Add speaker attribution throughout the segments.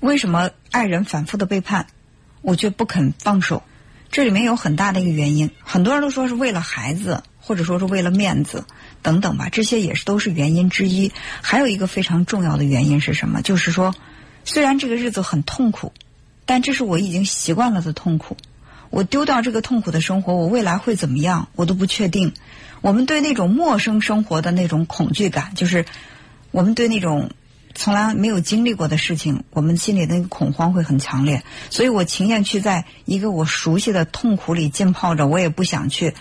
Speaker 1: 为什么爱人反复的背叛，我却不肯放手？这里面有很大的一个原因，很多人都说是为了孩子，或者说是为了面子等等吧，这些也是都是原因之一。还有一个非常重要的原因是什么？就是说，虽然这个日子很痛苦，但这是我已经习惯了的痛苦。我丢掉这个痛苦的生活，我未来会怎么样？我都不确定。我们对那种陌生生活的那种恐惧感，就是我们对那种从来没有经历过的事情，我们心里的那个恐慌会很强烈。所以我情愿去在一个我熟悉的痛苦里浸泡着，我也不想去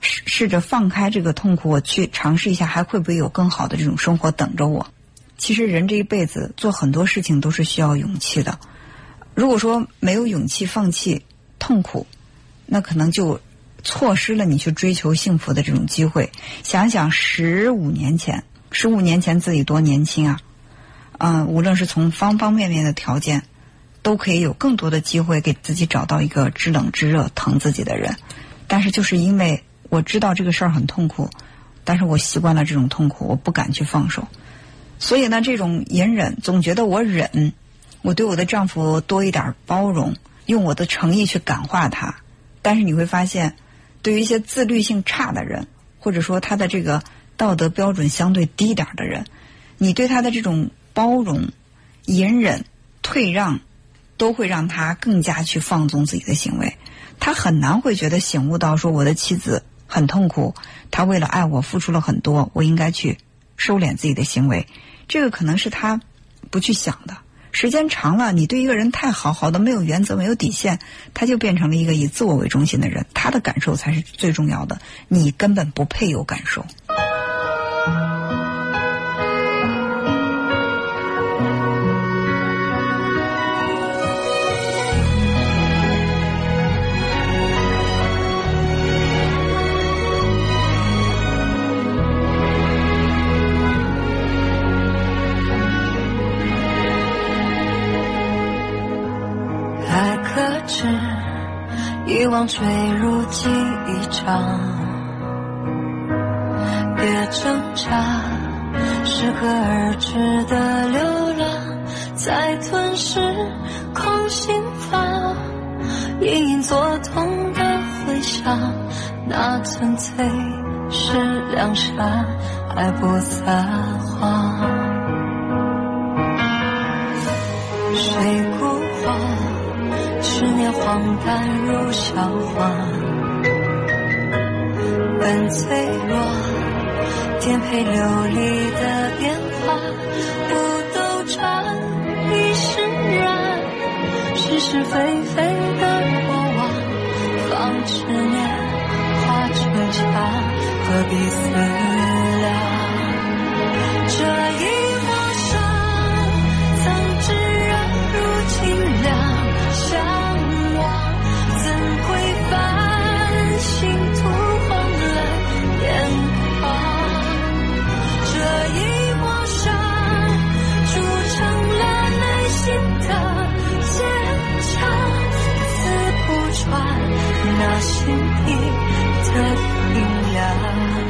Speaker 1: 试试着放开这个痛苦，我去尝试一下还会不会有更好的这种生活等着我。其实人这一辈子做很多事情都是需要勇气的。如果说没有勇气放弃。痛苦，那可能就错失了你去追求幸福的这种机会。想想十五年前，十五年前自己多年轻啊！嗯，无论是从方方面面的条件，都可以有更多的机会给自己找到一个知冷知热、疼自己的人。但是就是因为我知道这个事儿很痛苦，但是我习惯了这种痛苦，我不敢去放手。所以呢，这种隐忍，总觉得我忍，我对我的丈夫多一点包容。用我的诚意去感化他，但是你会发现，对于一些自律性差的人，或者说他的这个道德标准相对低点的人，你对他的这种包容、隐忍、退让，都会让他更加去放纵自己的行为。他很难会觉得醒悟到说，我的妻子很痛苦，他为了爱我付出了很多，我应该去收敛自己的行为。这个可能是他不去想的。时间长了，你对一个人太好，好的没有原则、没有底线，他就变成了一个以自我为中心的人。他的感受才是最重要的，你根本不配有感受。
Speaker 2: 遗忘坠入记忆场，别挣扎，适可而止的流浪，在吞噬空心房，隐隐作痛的回响，那纯粹是良善，爱不撒谎，谁？荒诞如笑话，本脆弱，颠沛流离的变化，不斗转，一释然，是是非非的过往，放执念化成沙，何必思量？心底的冰凉